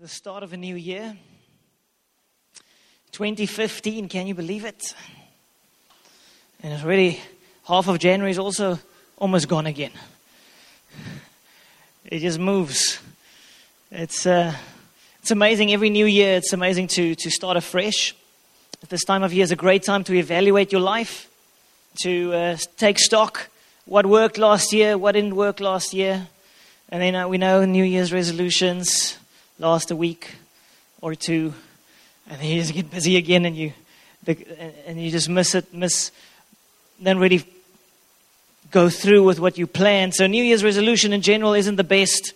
the start of a new year. 2015, can you believe it? And it's already half of January is also almost gone again. It just moves. It's, uh, it's amazing every new year, it's amazing to, to start afresh. At this time of year is a great time to evaluate your life, to uh, take stock. What worked last year, what didn't work last year. And then uh, we know New Year's resolutions last a week or two, and then you just get busy again, and you and you just miss it, miss, then really go through with what you planned. So New Year's resolution in general isn't the best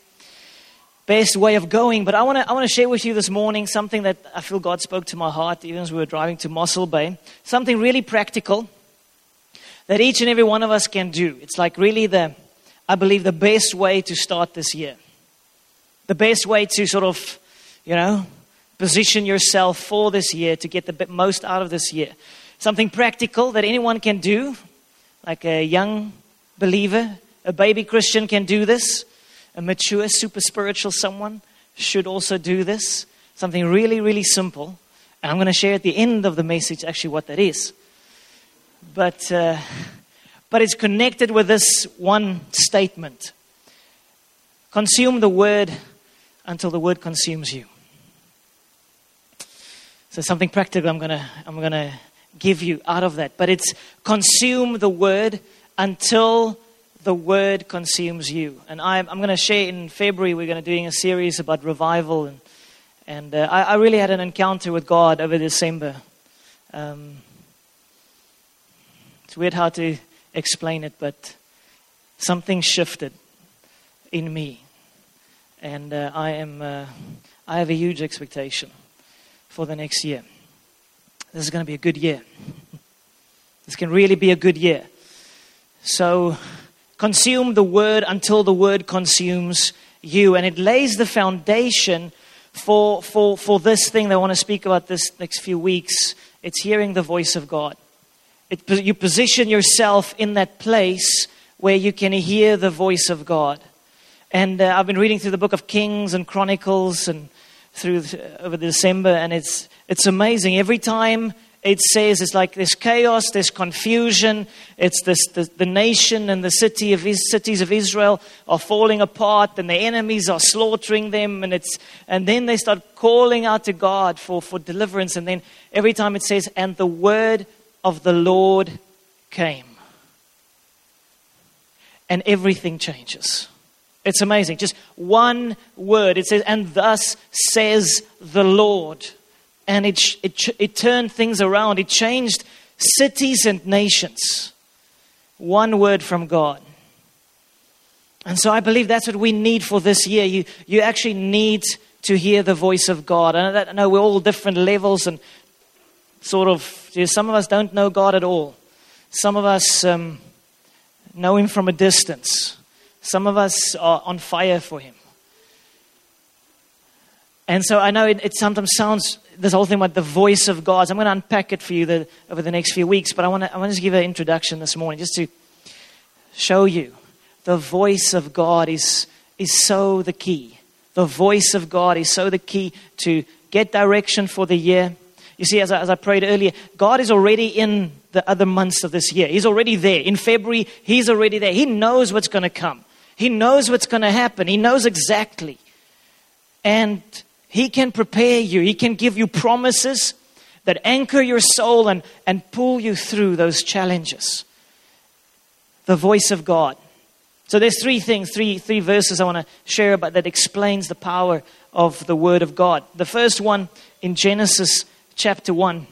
best way of going. But I want to I want to share with you this morning something that I feel God spoke to my heart even as we were driving to Mossel Bay. Something really practical that each and every one of us can do. It's like really the I believe the best way to start this year the best way to sort of, you know, position yourself for this year to get the most out of this year. Something practical that anyone can do, like a young believer, a baby Christian can do this, a mature, super spiritual someone should also do this. Something really, really simple. And I'm going to share at the end of the message actually what that is. But, uh, but it's connected with this one statement consume the word until the word consumes you. So something practical I'm gonna I'm gonna give you out of that. But it's consume the word until the word consumes you. And I'm, I'm going to share in February, we're going to doing a series about revival. And, and uh, I, I, really had an encounter with God over December. Um, it's weird how to explain it, but something shifted in me and uh, I am uh, I have a huge expectation for the next year. This is going to be a good year. This can really be a good year. So consume the word until the word consumes you, and it lays the foundation for for for this thing that I want to speak about this next few weeks. It's hearing the voice of God. It, you position yourself in that place where you can hear the voice of God. And uh, I've been reading through the book of Kings and Chronicles and through over December, and it's it's amazing. Every time it says it's like there's chaos, there's confusion. It's this the, the nation and the city of cities of Israel are falling apart, and the enemies are slaughtering them, and it's and then they start calling out to God for for deliverance, and then every time it says, and the word of the Lord came, and everything changes. It's amazing. Just one word. It says, and thus says the Lord. And it, it, it turned things around. It changed cities and nations. One word from God. And so I believe that's what we need for this year. You, you actually need to hear the voice of God. And I know we're all different levels and sort of, you know, some of us don't know God at all. Some of us um, know Him from a distance. Some of us are on fire for Him. And so I know it, it sometimes sounds, this whole thing about the voice of God. So I'm going to unpack it for you the, over the next few weeks, but I want to I want to give an introduction this morning just to show you the voice of God is, is so the key. The voice of God is so the key to get direction for the year. You see, as I, as I prayed earlier, God is already in the other months of this year. He's already there. In February, He's already there. He knows what's going to come. He knows what's going to happen. He knows exactly. And He can prepare you, He can give you promises that anchor your soul and, and pull you through those challenges. The voice of God. So there's three things, three, three verses I want to share about that explains the power of the Word of God. The first one in Genesis chapter 1.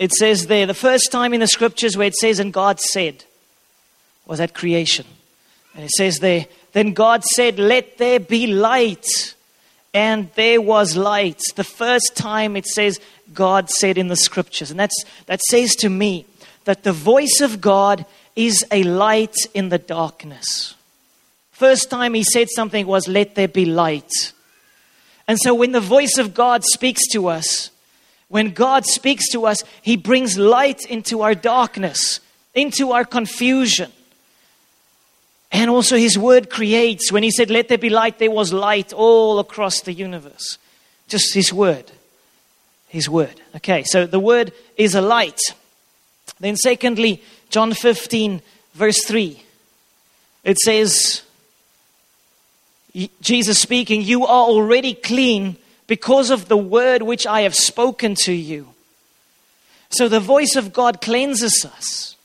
It says there, the first time in the scriptures where it says, and God said was at creation. And it says there, then God said, Let there be light. And there was light. The first time it says God said in the scriptures. And that's, that says to me that the voice of God is a light in the darkness. First time he said something was, Let there be light. And so when the voice of God speaks to us, when God speaks to us, he brings light into our darkness, into our confusion. And also, His Word creates. When He said, Let there be light, there was light all across the universe. Just His Word. His Word. Okay, so the Word is a light. Then, secondly, John 15, verse 3. It says, Jesus speaking, You are already clean because of the word which I have spoken to you. So the voice of God cleanses us.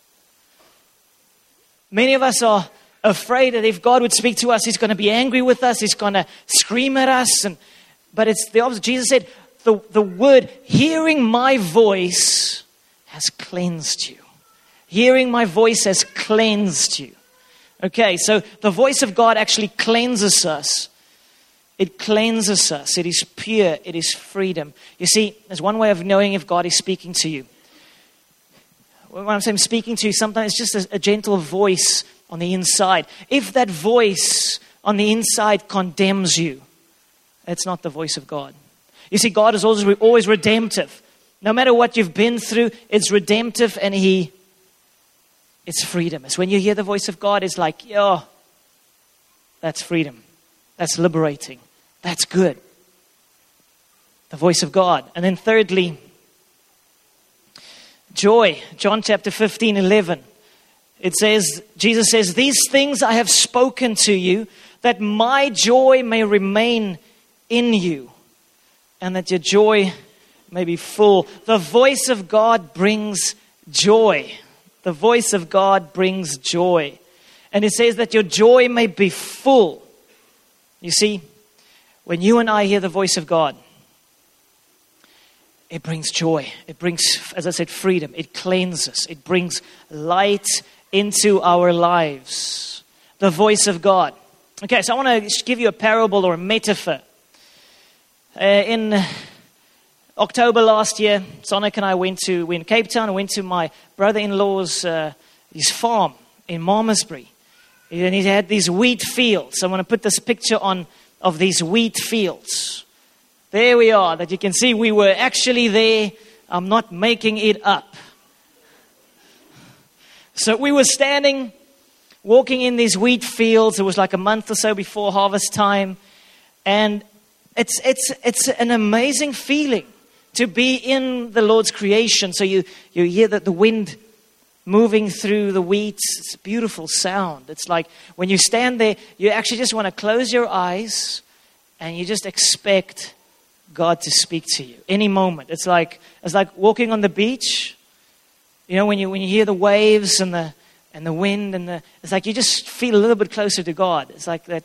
Many of us are afraid that if God would speak to us, He's going to be angry with us, He's going to scream at us. And, but it's the opposite. Jesus said, the, the word, hearing my voice has cleansed you. Hearing my voice has cleansed you. Okay, so the voice of God actually cleanses us. It cleanses us. It is pure. It is freedom. You see, there's one way of knowing if God is speaking to you. When I'm saying speaking to you, sometimes it's just a, a gentle voice on the inside. If that voice on the inside condemns you, it's not the voice of God. You see, God is always, always redemptive. No matter what you've been through, it's redemptive and He, it's freedom. It's when you hear the voice of God, it's like, oh, that's freedom. That's liberating. That's good. The voice of God. And then, thirdly, joy. John chapter 15, 11. It says, Jesus says, These things I have spoken to you, that my joy may remain in you, and that your joy may be full. The voice of God brings joy. The voice of God brings joy. And it says that your joy may be full. You see, when you and I hear the voice of God, it brings joy. It brings, as I said, freedom. It cleanses. It brings light into our lives. The voice of God. Okay, so I want to give you a parable or a metaphor. Uh, in October last year, Sonica and I went to we in Cape Town. I went to my brother-in-law's uh, his farm in Malmesbury. And he had these wheat fields. I want to put this picture on of these wheat fields. There we are, that you can see we were actually there. I'm not making it up. So we were standing, walking in these wheat fields. It was like a month or so before harvest time. And it's, it's, it's an amazing feeling to be in the Lord's creation. So you, you hear that the wind moving through the wheat. It's a beautiful sound. It's like when you stand there, you actually just want to close your eyes and you just expect God to speak to you any moment. It's like it's like walking on the beach. You know, when you when you hear the waves and the and the wind and the it's like you just feel a little bit closer to God. It's like that.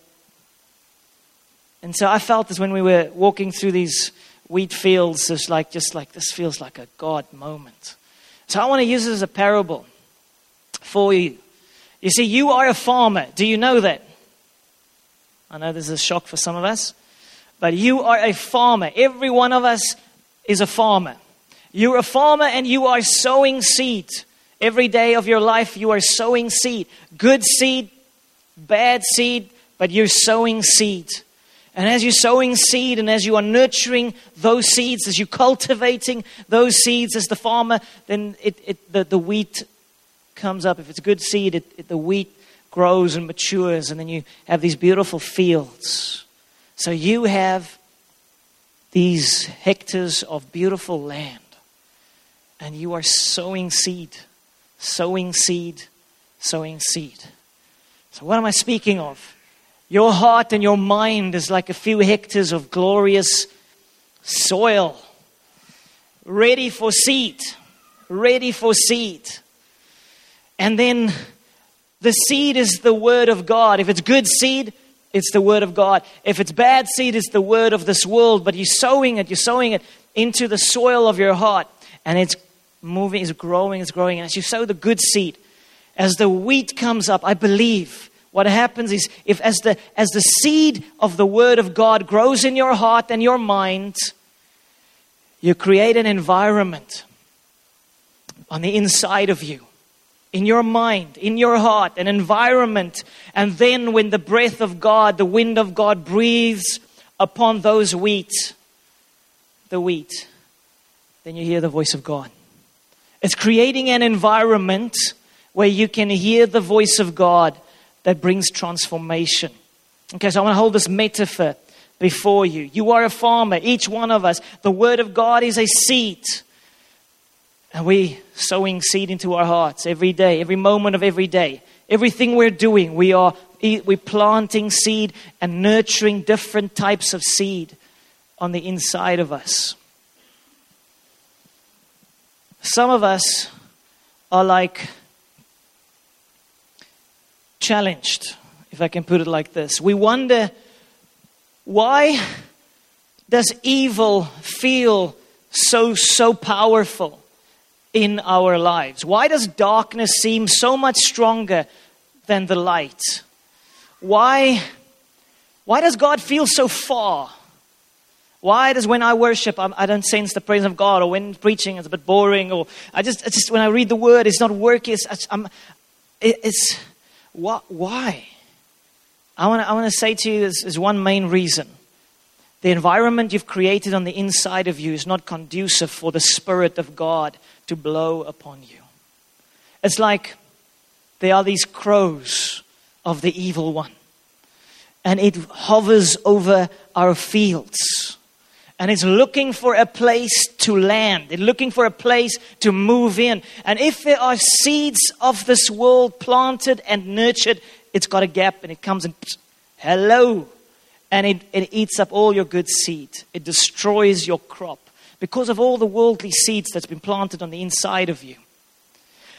And so I felt this when we were walking through these wheat fields. It's like just like this feels like a God moment. So I want to use this as a parable for you. You see, you are a farmer. Do you know that? I know this is a shock for some of us, but you are a farmer. Every one of us is a farmer. You're a farmer and you are sowing seed. Every day of your life, you are sowing seed. Good seed, bad seed, but you're sowing seed. And as you're sowing seed and as you are nurturing those seeds, as you're cultivating those seeds as the farmer, then it, it, the, the wheat comes up. If it's good seed, it, it, the wheat grows and matures, and then you have these beautiful fields. So you have these hectares of beautiful land, and you are sowing seed, sowing seed, sowing seed. So, what am I speaking of? Your heart and your mind is like a few hectares of glorious soil, ready for seed, ready for seed. And then the seed is the word of God. If it's good seed, it's the word of God. If it's bad seed, it's the word of this world. But you're sowing it, you're sowing it into the soil of your heart. And it's moving, it's growing, it's growing. And as you sow the good seed, as the wheat comes up, I believe what happens is if as the as the seed of the word of God grows in your heart and your mind, you create an environment on the inside of you, in your mind, in your heart, an environment. And then when the breath of God, the wind of God breathes upon those wheat, the wheat, then you hear the voice of God. It's creating an environment where you can hear the voice of God that brings transformation. Okay, so I want to hold this metaphor before you. You are a farmer, each one of us. The Word of God is a seed. And we sowing seed into our hearts every day, every moment of every day. Everything we're doing, we are we planting seed and nurturing different types of seed on the inside of us. Some of us are like challenged, if I can put it like this. We wonder why does evil feel so so powerful in our lives? Why does darkness seem so much stronger than the light? Why why does God feel so far? Why does when I worship, I do not sense the presence of God, or when preaching, it's a bit boring, or I just, just when I read the word, it's not working. It's, I'm, it's what, why? I want to I say to you, there's, there's one main reason. The environment you've created on the inside of you is not conducive for the Spirit of God to blow upon you. It's like there are these crows of the evil one, and it hovers over our fields and it's looking for a place to land. It's looking for a place to move in. And if there are seeds of this world planted and nurtured, it's got a gap and it comes and hello. And it, it eats up all your good seed. It destroys your crop because of all the worldly seeds that's been planted on the inside of you.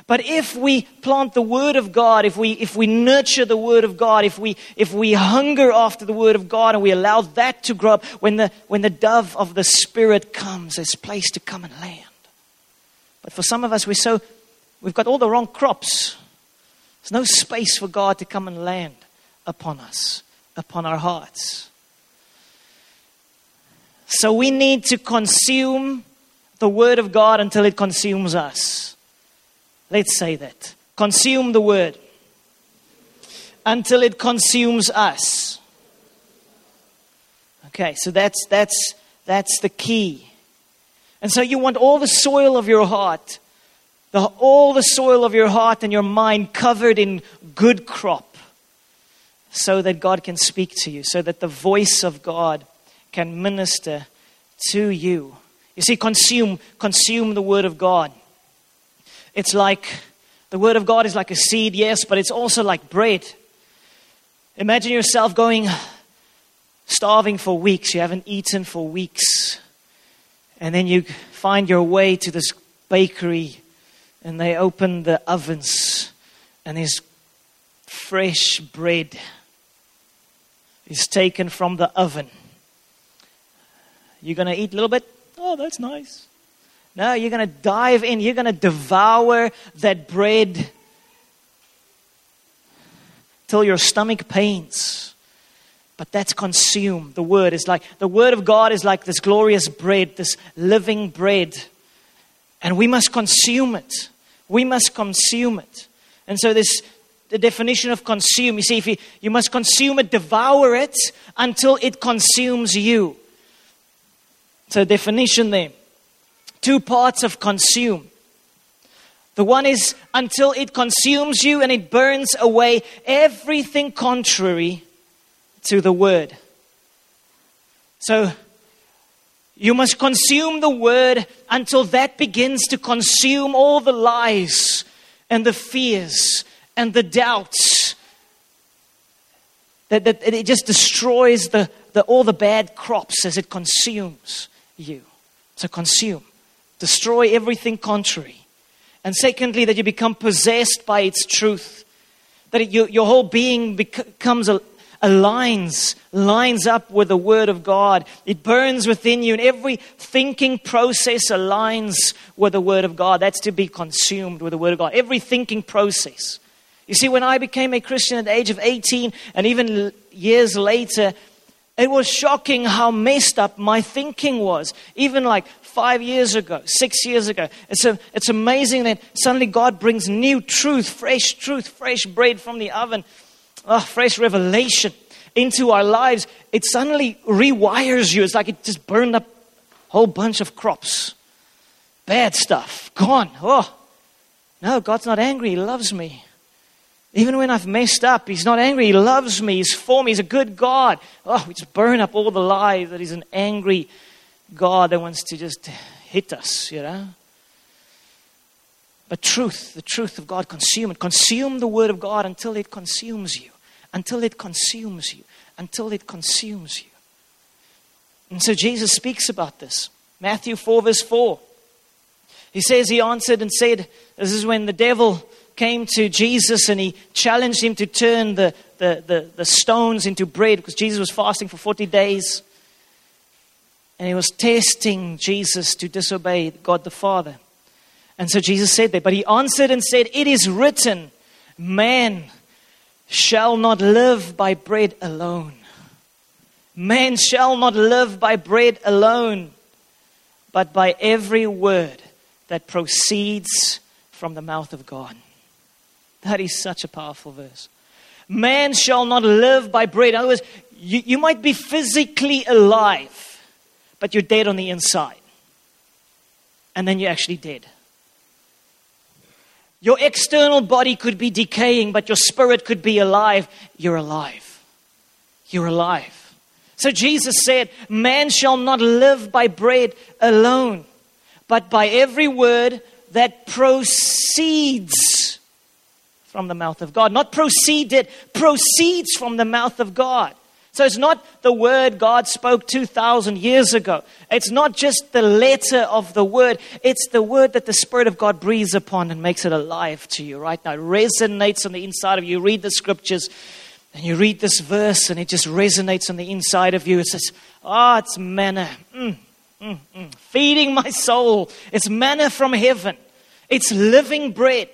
But if we plant the Word of God, if we, if we nurture the Word of God, if we, if we hunger after the Word of God and we allow that to grow up, when the, when the dove of the Spirit comes, there's place to come and land. But for some of us, we're so, we've got all the wrong crops. There's no space for God to come and land upon us, upon our hearts. So we need to consume the Word of God until it consumes us. Let's say that. Consume the word until it consumes us. Okay, so that's that's that's the key. And so you want all the soil of your heart, the, all the soil of your heart and your mind covered in good crop, so that God can speak to you, so that the voice of God can minister to you. You see, consume, consume the word of God. It's like the Word of God is like a seed, yes, but it's also like bread. Imagine yourself going starving for weeks, you haven't eaten for weeks, and then you find your way to this bakery and they open the ovens and there's fresh bread is taken from the oven. You're going to eat a little bit? Oh, that's nice. No, you're going to dive in. You're going to devour that bread till your stomach pains. But that's consumed. The word is like, the word of God is like this glorious bread, this living bread. And we must consume it. We must consume it. And so this, the definition of consume, you see, if you, you must consume it, devour it until it consumes you. So definition there two parts of consume. The one is until it consumes you and it burns away everything contrary to the word. So you must consume the word until that begins to consume all the lies and the fears and the doubts. That, that it just destroys the, the, all the bad crops as it consumes you. So consume destroy everything contrary. And secondly, that you become possessed by its truth. That it, your, your whole being becomes aligns, lines up with the Word of God. It burns within you, and every thinking process aligns with the Word of God. That's to be consumed with the Word of God. Every thinking process. You see, when I became a Christian at the age of 18, and even years later, it was shocking how messed up my thinking was. Even like five years ago, six years ago. It's, a, it's amazing that suddenly God brings new truth, fresh truth, fresh bread from the oven, oh, fresh revelation into our lives. It suddenly rewires you. It's like it just burned up a whole bunch of crops. Bad stuff, gone. Oh, no, God's not angry. He loves me. Even when I've messed up, He's not angry. He loves me. He's for me. He's a good God. Oh, we just burn up all the lies that He's an angry God that wants to just hit us, you know? But truth, the truth of God, consume it. Consume the Word of God until it consumes you. Until it consumes you. Until it consumes you. And so Jesus speaks about this. Matthew 4, verse 4. He says, He answered and said, This is when the devil came to Jesus and he challenged him to turn the, the, the, the stones into bread because Jesus was fasting for 40 days. And he was testing Jesus to disobey God the Father. And so Jesus said that. But he answered and said, It is written, man shall not live by bread alone. Man shall not live by bread alone, but by every word that proceeds from the mouth of God. That is such a powerful verse. Man shall not live by bread. In other words, you, you might be physically alive, but you're dead on the inside. And then you're actually dead. Your external body could be decaying, but your spirit could be alive. You're alive. You're alive. So Jesus said, Man shall not live by bread alone, but by every word that proceeds from the mouth of God. Not proceeded, proceeds from the mouth of God. So it's not the word God spoke 2,000 years ago. It's not just the letter of the word. It's the word that the Spirit of God breathes upon and makes it alive to you right now. It resonates on the inside of you. You read the scriptures and you read this verse and it just resonates on the inside of you. It says, Ah, oh, it's manna. Mm, mm, mm. Feeding my soul. It's manna from heaven. It's living bread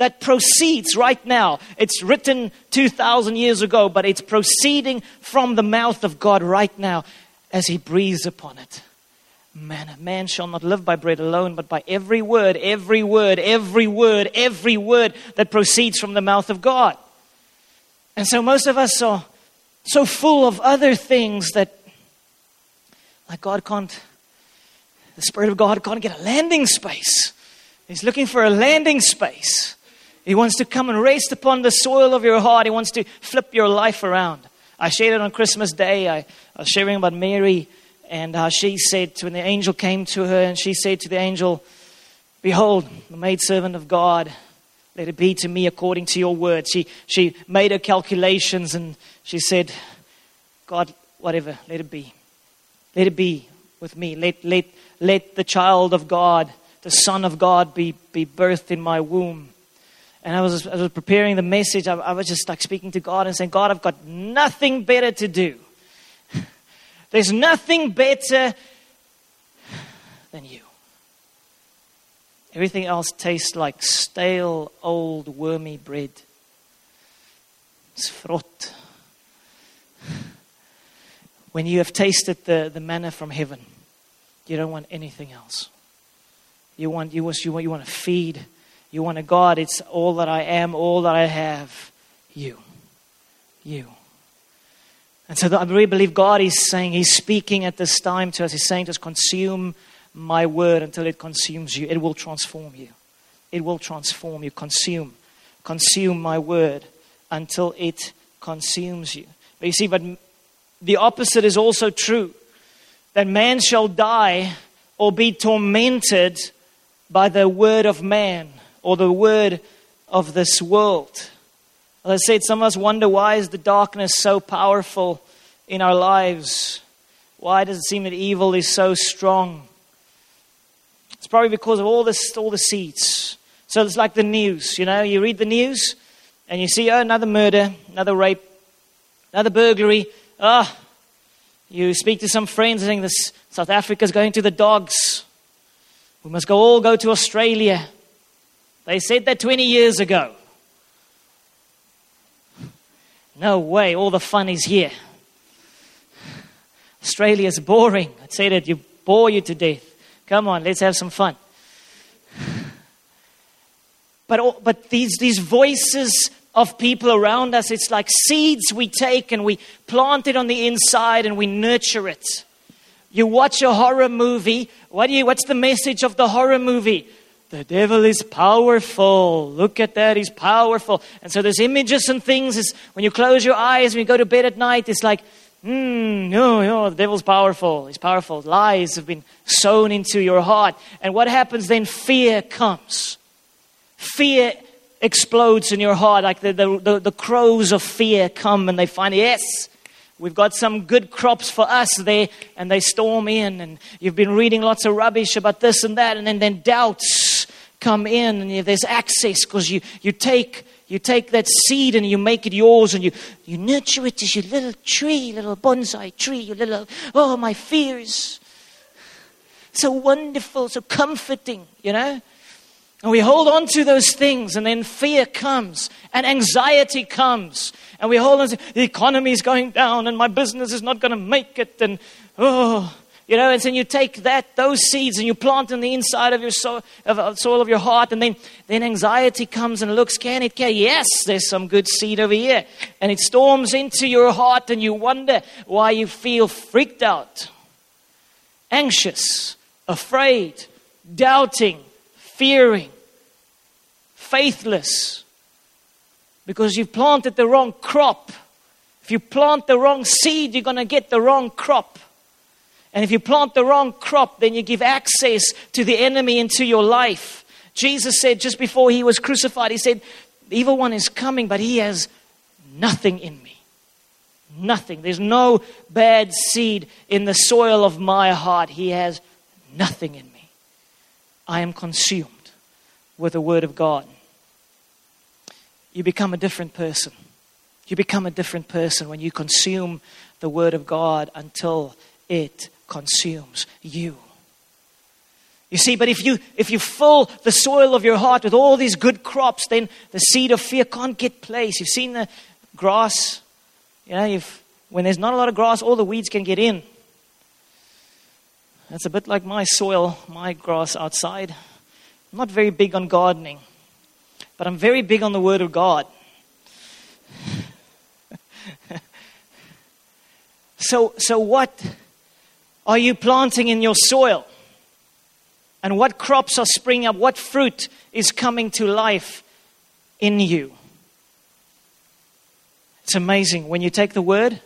that proceeds right now. It's written 2,000 years ago, but it's proceeding from the mouth of God right now as He breathes upon it. Man, man shall not live by bread alone, but by every word, every word, every word, every word that proceeds from the mouth of God. And so most of us are so full of other things that, like, God can't, the Spirit of God can't get a landing space. He's looking for a landing space. He wants to come and rest upon the soil of your heart. He wants to flip your life around. I shared it on Christmas Day. I, I was sharing about Mary and uh, she said, when the angel came to her, and she said to the angel, Behold, the maidservant of God, let it be to me according to your word. She, she made her calculations and she said, God, whatever, let it be. Let it be with me. Let, let, let the child of God, the Son of God, be, be birthed in my womb. And I was, I was preparing the message. I, I was just like speaking to God and saying, God, I've got nothing better to do. There's nothing better than you. Everything else tastes like stale, old, wormy bread. It's frot. When you have tasted the, the manna from heaven, you don't want anything else. You want, you, want, you, want, you want to feed you want a God, it's all that I am, all that I have. You. You. And so I really believe God is saying, He's speaking at this time to us. He's saying to us, consume my word until it consumes you. It will transform you. It will transform you. Consume. Consume my word until it consumes you. But you see, but the opposite is also true that man shall die or be tormented by the word of man or the word of this world. As I said, some of us wonder why is the darkness so powerful in our lives? Why does it seem that evil is so strong? It's probably because of all this, all the seeds. So it's like the news, you know. You read the news, and you see, oh, another murder, another rape, another burglary. Ah, oh, you speak to some friends and saying this South Africa's going to the dogs. We must go all go to Australia. They said that 20 years ago. No way, all the fun is here. Australia's boring. I'd say that you bore you to death. Come on, let's have some fun. But, but these, these voices of people around us, it's like seeds we take and we plant it on the inside and we nurture it. You watch a horror movie. What do you, what's the message of the horror movie? The devil is powerful. Look at that, he's powerful. And so there's images and things. When you close your eyes, when you go to bed at night, it's like, hmm, no, no, the devil's powerful. He's powerful. Lies have been sown into your heart. And what happens then? Fear comes. Fear explodes in your heart, like the, the, the, the crows of fear come and they find, yes, We've got some good crops for us there, and they storm in, and you've been reading lots of rubbish about this and that, and then, then doubts come in, and there's access because you, you, take, you take that seed and you make it yours, and you, you nurture it as your little tree, little bonsai tree, your little, oh, my fears. So wonderful, so comforting, you know? And we hold on to those things, and then fear comes, and anxiety comes, and we hold on to the economy is going down, and my business is not going to make it, and oh, you know. And then you take that those seeds and you plant in the inside of your soul, of, soul of your heart, and then then anxiety comes and looks, can it? Can yes, there's some good seed over here, and it storms into your heart, and you wonder why you feel freaked out, anxious, afraid, doubting fearing, faithless, because you've planted the wrong crop. If you plant the wrong seed, you're going to get the wrong crop. And if you plant the wrong crop, then you give access to the enemy into your life. Jesus said just before he was crucified, he said, The evil one is coming, but he has nothing in me. Nothing. There's no bad seed in the soil of my heart. He has nothing in me. I am consumed with the Word of God. You become a different person. You become a different person when you consume the Word of God until it consumes you. You see, but if you if you fill the soil of your heart with all these good crops, then the seed of fear can't get place. You've seen the grass, you know, if when there's not a lot of grass, all the weeds can get in. That's a bit like my soil, my grass outside. I'm not very big on gardening, but I'm very big on the Word of God. so, so, what are you planting in your soil? And what crops are springing up? What fruit is coming to life in you? It's amazing when you take the Word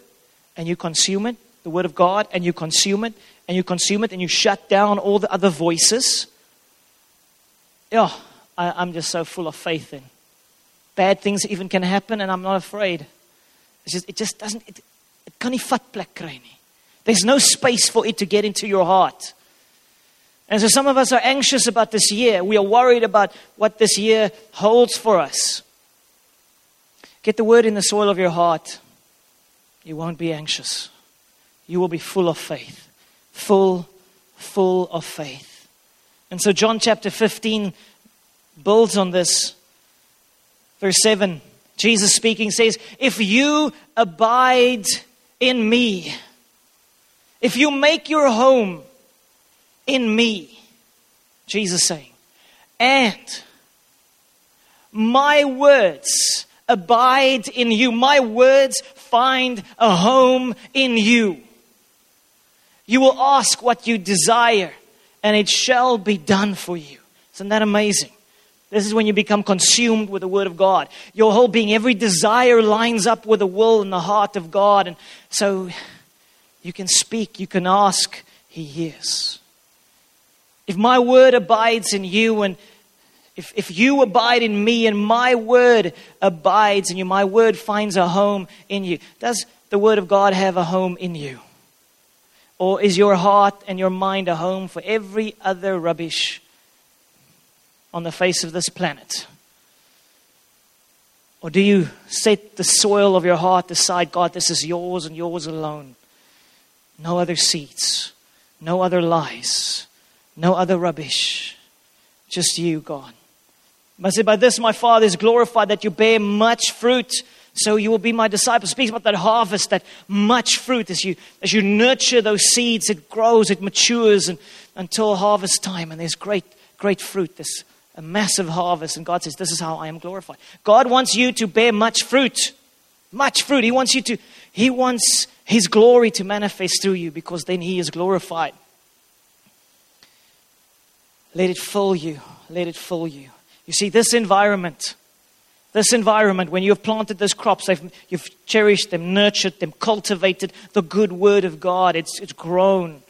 and you consume it, the Word of God, and you consume it, and you consume it and you shut down all the other voices, yeah, I, am just so full of faith in. Bad things even can happen and I'm not afraid. It's just, it just doesn't, it, it kan nie vat plek kry nie. There's no space for it to get into your heart. And so some of us are anxious about this year. We are worried about what this year holds for us. Get the word in the soil of your heart. You won't be anxious. You will be full of faith full, full of faith. And so, John chapter 15 builds on this. Verse 7, Jesus speaking says, If you abide in me, if you make your home in me, Jesus saying, and my words abide in you, my words find a home in you. You will ask what you desire, and it shall be done for you. Isn't that amazing? This is when you become consumed with the Word of God. Your whole being, every desire lines up with the will and the heart of God. And so you can speak, you can ask, He hears. If my Word abides in you, and if, if you abide in me, and my Word abides in you, my Word finds a home in you, does the Word of God have a home in you? Or is your heart and your mind a home for every other rubbish on the face of this planet? Or do you set the soil of your heart aside, God, this is yours and yours alone? No other seeds, no other lies, no other rubbish. Just you, God. I say, by this my Father is glorified that you bear much fruit so you will be my disciple. Speaks about that harvest, that much fruit as you as you nurture those seeds, it grows, it matures and, until harvest time, and there's great, great fruit. This a massive harvest, and God says, This is how I am glorified. God wants you to bear much fruit. Much fruit. He wants you to, He wants His glory to manifest through you because then He is glorified. Let it fill you. let it fill you. You see, this environment, this environment, when you have planted those crops, you've cherished them, nurtured them, cultivated the good word of God, it's, it's grown.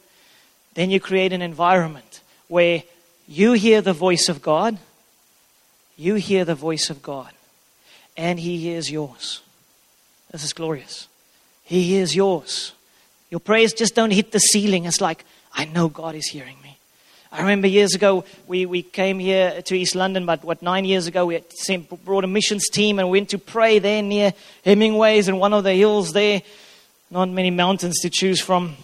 Then you create an environment where you hear the voice of God, you hear the voice of God, and He hears yours. This is glorious. He hears yours. Your prayers just don't hit the ceiling. It's like, I know God is hearing me. I remember years ago, we, we came here to East London, but what, nine years ago, we brought a missions team and went to pray there near Hemingway's and one of the hills there. Not many mountains to choose from.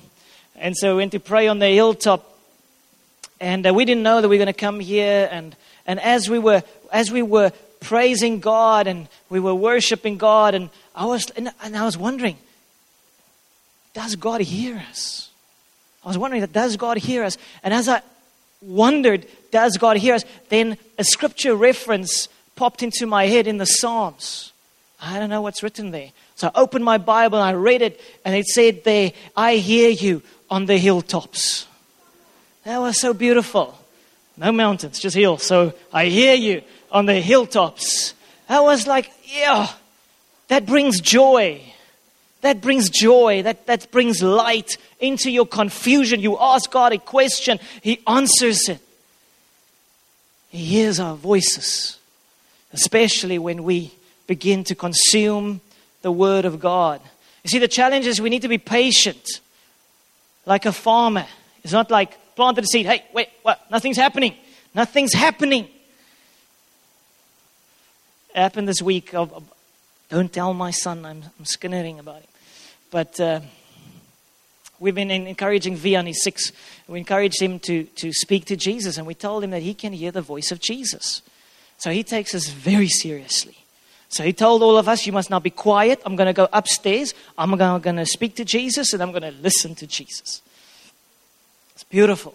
And so we went to pray on the hilltop. And uh, we didn't know that we were going to come here. And, and as, we were, as we were praising God and we were worshiping God, and I was, and I was wondering, does God hear us? I was wondering, that does God hear us? And as I wondered, does God hear us? Then a scripture reference popped into my head in the Psalms. I don't know what's written there. So I opened my Bible and I read it, and it said there, I hear you on the hilltops. That was so beautiful. No mountains, just hills. So I hear you on the hilltops. That was like, yeah, that brings joy. That brings joy, that, that brings light into your confusion. You ask God a question, He answers it. He hears our voices, especially when we begin to consume the Word of God. You see, the challenge is we need to be patient, like a farmer. It's not like planted a seed, hey, wait, what? Nothing's happening. Nothing's happening. It happened this week. Of, Don't tell my son, I'm, I'm skinnering about it. But uh, we've been encouraging Vian, he's six. We encouraged him to, to speak to Jesus, and we told him that he can hear the voice of Jesus. So he takes us very seriously. So he told all of us, You must now be quiet. I'm going to go upstairs. I'm going to speak to Jesus, and I'm going to listen to Jesus. It's beautiful.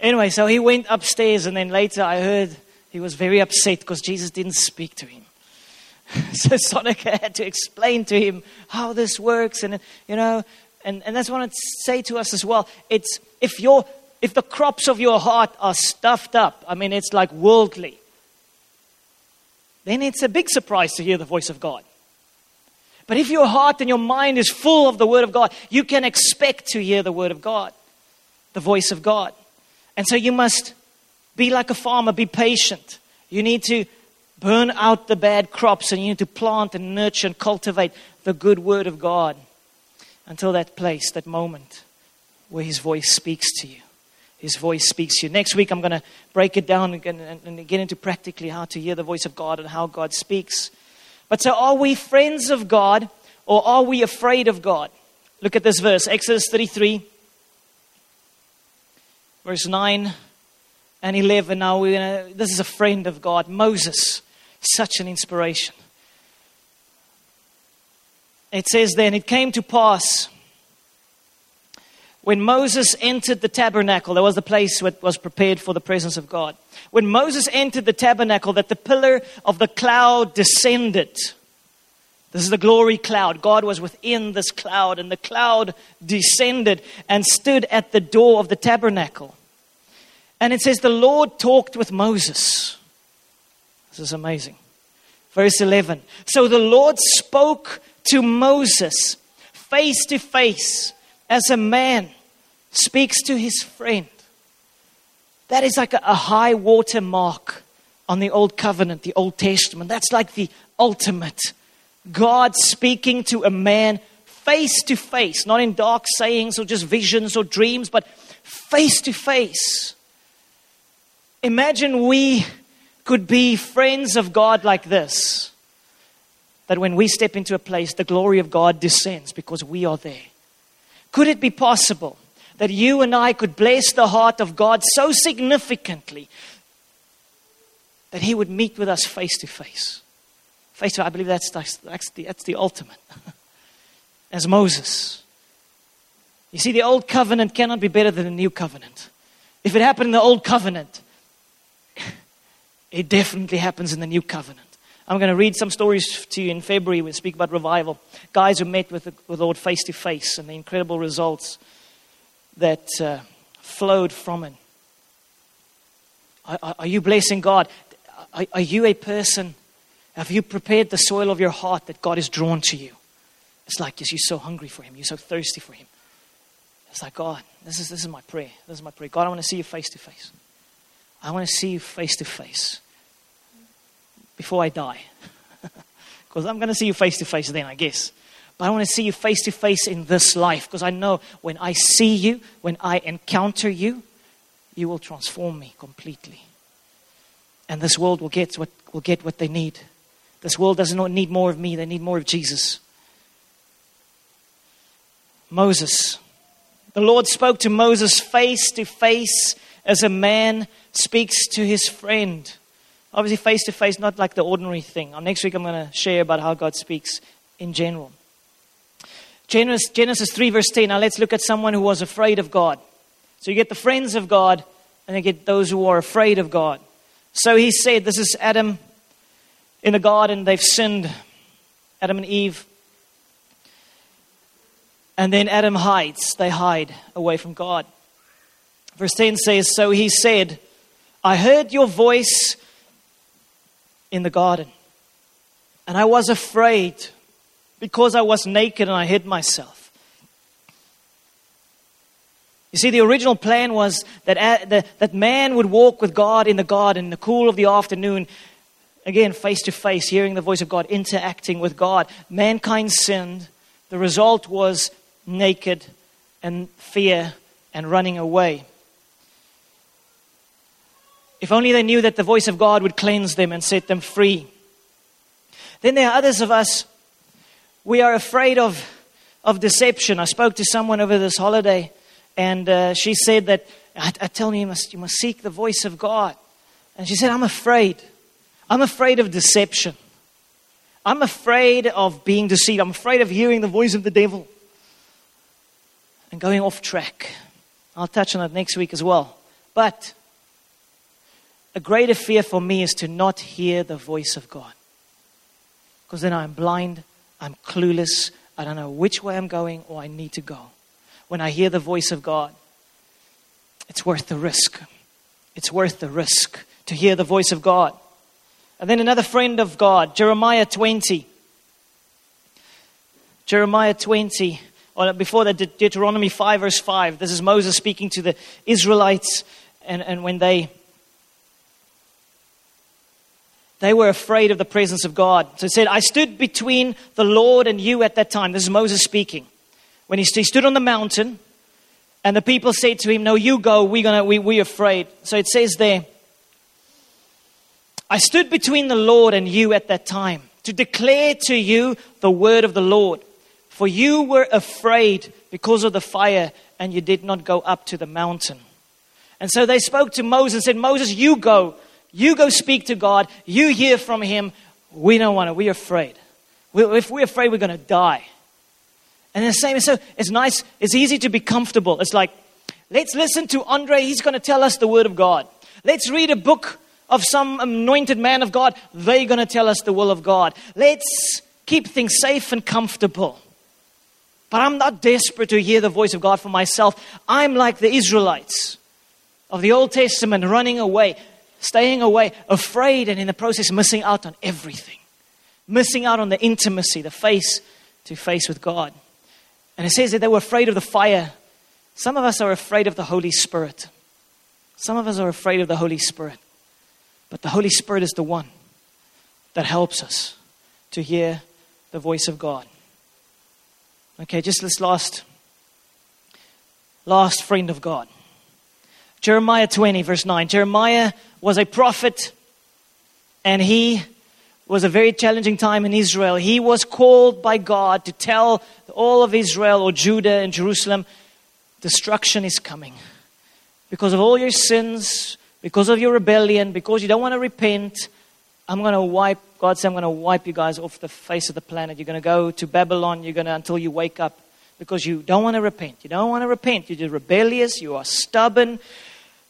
Anyway, so he went upstairs, and then later I heard he was very upset because Jesus didn't speak to him. so Sonica had to explain to him how this works, and you know, and, and that's what I want to say to us as well. It's if your if the crops of your heart are stuffed up, I mean, it's like worldly, then it's a big surprise to hear the voice of God. But if your heart and your mind is full of the Word of God, you can expect to hear the Word of God, the voice of God. And so you must be like a farmer, be patient. You need to burn out the bad crops and you need to plant and nurture and cultivate the good word of God until that place, that moment where His voice speaks to you. His voice speaks to you. Next week, I'm going to break it down and, and get into practically how to hear the voice of God and how God speaks. But so, are we friends of God or are we afraid of God? Look at this verse, Exodus 33, verse 9 and 11. Now, we're gonna, this is a friend of God, Moses. Such an inspiration. It says then, it came to pass when Moses entered the tabernacle, there was the place that was prepared for the presence of God. When Moses entered the tabernacle, that the pillar of the cloud descended. This is the glory cloud. God was within this cloud, and the cloud descended and stood at the door of the tabernacle. And it says, The Lord talked with Moses. This is amazing. Verse 11. So the Lord spoke to Moses face to face as a man speaks to his friend. That is like a, a high water mark on the Old Covenant, the Old Testament. That's like the ultimate. God speaking to a man face to face, not in dark sayings or just visions or dreams, but face to face. Imagine we could be friends of God like this. That when we step into a place, the glory of God descends because we are there. Could it be possible that you and I could bless the heart of God so significantly that He would meet with us face to face? Face to I believe that's, that's, that's, the, that's the ultimate. As Moses. You see, the old covenant cannot be better than the new covenant. If it happened in the old covenant, it definitely happens in the new covenant. I'm going to read some stories to you in February. We speak about revival. Guys who met with the, with the Lord face to face and the incredible results that uh, flowed from it. Are, are you blessing God? Are, are you a person? Have you prepared the soil of your heart that God is drawn to you? It's like yes, you're so hungry for Him, you're so thirsty for Him. It's like, God, this is, this is my prayer. This is my prayer. God, I want to see you face to face. I want to see you face to face before I die. Because I'm going to see you face to face then, I guess. But I want to see you face to face in this life because I know when I see you, when I encounter you, you will transform me completely. And this world will get what, will get what they need. This world does not need more of me, they need more of Jesus. Moses. The Lord spoke to Moses face to face as a man speaks to his friend. Obviously, face to face, not like the ordinary thing. Next week, I'm going to share about how God speaks in general. Genesis, Genesis 3, verse 10. Now, let's look at someone who was afraid of God. So, you get the friends of God, and you get those who are afraid of God. So, he said, This is Adam in the garden. They've sinned, Adam and Eve. And then Adam hides. They hide away from God. Verse 10 says, So he said, I heard your voice in the garden, and I was afraid because I was naked and I hid myself. You see, the original plan was that, uh, that man would walk with God in the garden in the cool of the afternoon, again, face to face, hearing the voice of God, interacting with God. Mankind sinned. The result was naked and fear and running away. If only they knew that the voice of God would cleanse them and set them free. Then there are others of us, we are afraid of, of deception. I spoke to someone over this holiday, and uh, she said that, I, I tell you, you must, you must seek the voice of God. And she said, I'm afraid. I'm afraid of deception. I'm afraid of being deceived. I'm afraid of hearing the voice of the devil and going off track. I'll touch on that next week as well. But a greater fear for me is to not hear the voice of God. Because then I'm blind, I'm clueless, I don't know which way I'm going or I need to go. When I hear the voice of God, it's worth the risk. It's worth the risk to hear the voice of God. And then another friend of God, Jeremiah 20. Jeremiah 20, or before that, Deuteronomy 5, verse 5. This is Moses speaking to the Israelites, and, and when they they were afraid of the presence of God. So it said, I stood between the Lord and you at that time. This is Moses speaking. When he, stood on the mountain, and the people said to him, No, you go, we're, gonna, we, we're afraid. So it says there, I stood between the Lord and you at that time to declare to you the word of the Lord. For you were afraid because of the fire, and you did not go up to the mountain. And so they spoke to Moses and said, Moses, you go. You go speak to God. You hear from Him. We don't want to. We're afraid. if we're afraid, we're going to die. And the same, is so it's nice. It's easy to be comfortable. It's like, let's listen to Andre. He's going to tell us the Word of God. Let's read a book of some anointed man of God. They're going to tell us the will of God. Let's keep things safe and comfortable. But I'm not desperate to hear the voice of God for myself. I'm like the Israelites of the Old Testament running away staying away, afraid, and in the process, missing out on everything. Missing out on the intimacy, the face to face with God. And it says that they were afraid of the fire. Some of us are afraid of the Holy Spirit. Some of us are afraid of the Holy Spirit. But the Holy Spirit is the one that helps us to hear the voice of God. Okay, just this last last friend of God. Jeremiah 20, verse 9. Jeremiah was a prophet, and he was a very challenging time in Israel. He was called by God to tell all of Israel or Judah and Jerusalem destruction is coming. Because of all your sins, because of your rebellion, because you don't want to repent, I'm going to wipe, God said, I'm going to wipe you guys off the face of the planet. You're going to go to Babylon, you're going to, until you wake up, because you don't want to repent. You don't want to repent. You're rebellious, you are stubborn,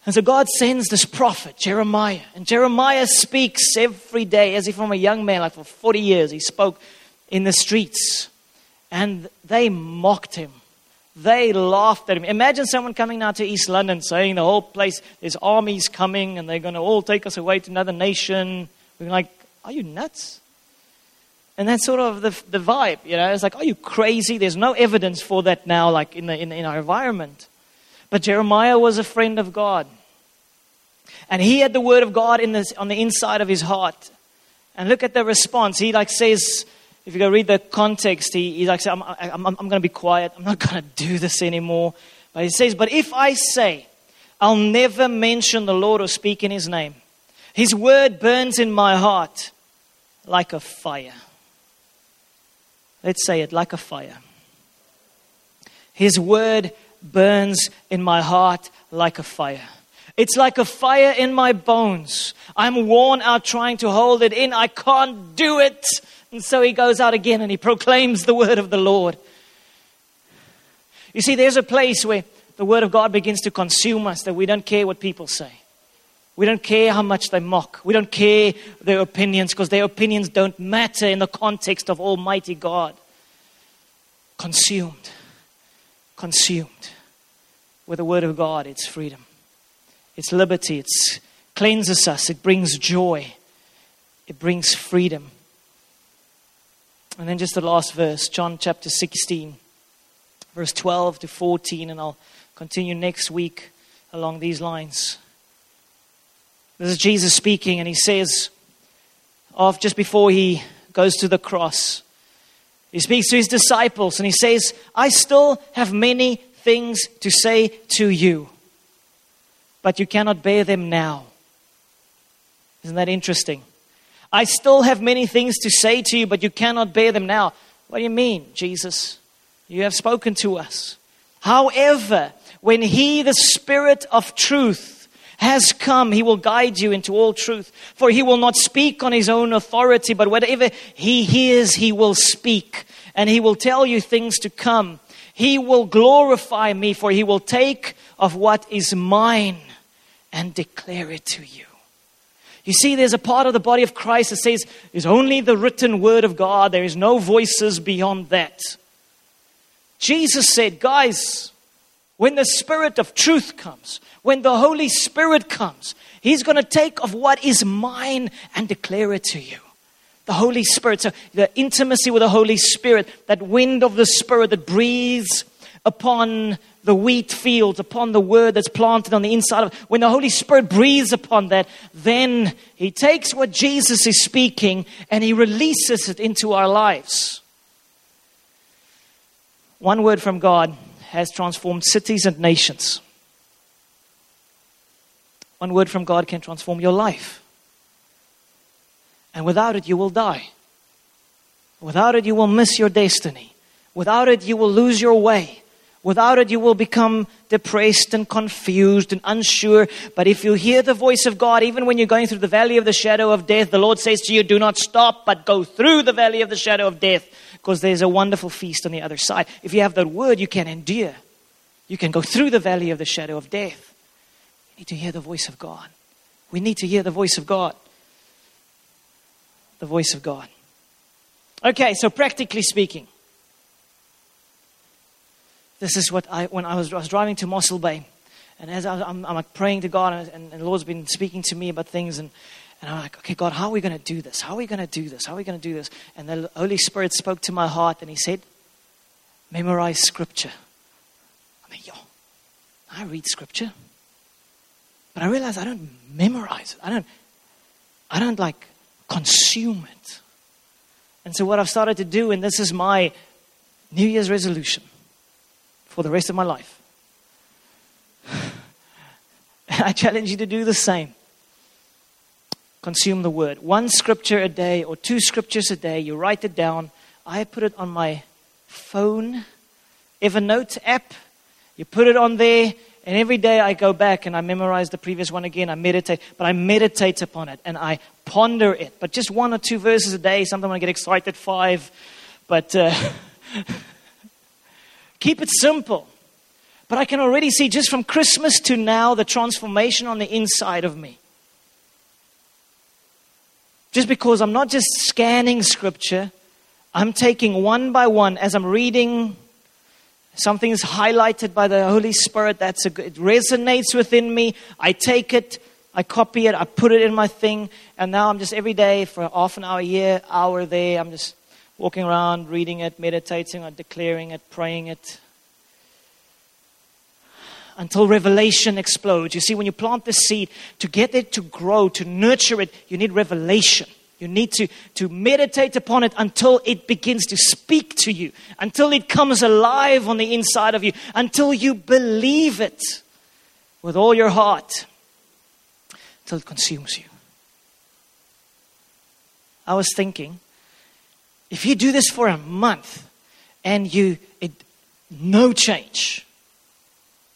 and so God sends this prophet, Jeremiah. And Jeremiah speaks every day, as if from a young man, like for 40 years, he spoke in the streets. And they mocked him. They laughed at him. Imagine someone coming now to East London saying the whole place, there's armies coming and they're going to all take us away to another nation. We're like, are you nuts? And that's sort of the, the vibe, you know. It's like, are you crazy? There's no evidence for that now, like in, the, in, in our environment. But Jeremiah was a friend of God. And he had the word of God in this, on the inside of his heart. And look at the response. He like says, if you go read the context, he, he like says, I'm, I'm, I'm going to be quiet. I'm not going to do this anymore. But he says, but if I say, I'll never mention the Lord or speak in his name, his word burns in my heart like a fire. Let's say it like a fire. His word burns in my heart like a fire. It's like a fire in my bones. I'm worn out trying to hold it in. I can't do it. And so he goes out again and he proclaims the word of the Lord. You see, there's a place where the word of God begins to consume us that we don't care what people say. We don't care how much they mock. We don't care their opinions because their opinions don't matter in the context of Almighty God. Consumed. Consumed. With the Word of God, it's freedom, it's liberty, it cleanses us, it brings joy, it brings freedom. And then just the last verse, John chapter 16, verse 12 to 14, and I'll continue next week along these lines. This is Jesus speaking, and he says, of just before he goes to the cross, he speaks to his disciples and he says, I still have many things to say to you, but you cannot bear them now. Isn't that interesting? I still have many things to say to you, but you cannot bear them now. What do you mean, Jesus? You have spoken to us. However, when He, the Spirit of truth, has come, he will guide you into all truth. For he will not speak on his own authority, but whatever he hears, he will speak. And he will tell you things to come. He will glorify me, for he will take of what is mine and declare it to you. You see, there's a part of the body of Christ that says, "Is only the written word of God. There is no voices beyond that. Jesus said, guys, when the Spirit of truth comes, when the Holy Spirit comes, He's going to take of what is mine and declare it to you. The Holy Spirit, so the intimacy with the Holy Spirit, that wind of the Spirit that breathes upon the wheat fields, upon the word that's planted on the inside of when the Holy Spirit breathes upon that, then He takes what Jesus is speaking and He releases it into our lives. One word from God has transformed cities and nations. One word from God can transform your life. And without it, you will die. Without it, you will miss your destiny. Without it, you will lose your way. Without it, you will become depressed and confused and unsure. But if you hear the voice of God, even when you're going through the valley of the shadow of death, the Lord says to you, Do not stop, but go through the valley of the shadow of death, because there's a wonderful feast on the other side. If you have that word, you can endure. You can go through the valley of the shadow of death. You need to hear the voice of God. We need to hear the voice of God. The voice of God. Okay, so practically speaking, this is what I, when I was, I was driving to Mossel Bay, and as I, am I'm, like praying to God, and, and, the Lord's been speaking to me about things, and, and I'm like, okay, God, how are we going to do this? How are we going to do this? How are we going to do this? And the Holy Spirit spoke to my heart, and He said, memorize Scripture. I mean, yo, I read Scripture. But I realize I don't memorize it. I don't, I don't like consume it. And so what I've started to do, and this is my New Year's resolution for the rest of my life. I challenge you to do the same. Consume the word. One scripture a day or two scriptures a day. You write it down. I put it on my phone, Evernote app. You put it on there and every day I go back and I memorize the previous one again. I meditate, but I meditate upon it and I ponder it. But just one or two verses a day. Sometimes I get excited, five. But uh, keep it simple. But I can already see just from Christmas to now the transformation on the inside of me. Just because I'm not just scanning scripture, I'm taking one by one as I'm reading Something is highlighted by the Holy Spirit that's a, it resonates within me. I take it, I copy it, I put it in my thing, and now I'm just every day for half an hour, year, hour there, I'm just walking around, reading it, meditating on declaring it, praying it. Until revelation explodes. You see, when you plant the seed, to get it to grow, to nurture it, you need revelation. You need to, to meditate upon it until it begins to speak to you, until it comes alive on the inside of you, until you believe it with all your heart, until it consumes you. I was thinking, if you do this for a month and you it no change,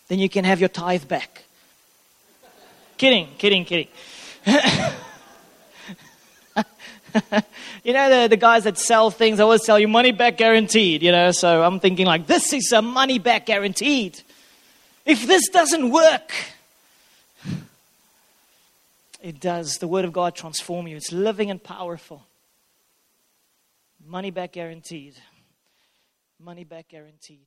then you can have your tithe back. kidding, kidding, kidding. you know, the, the guys that sell things always tell you money back guaranteed, you know. So I'm thinking, like, this is a money back guaranteed. If this doesn't work, it does. The Word of God transform you, it's living and powerful. Money back guaranteed. Money back guaranteed.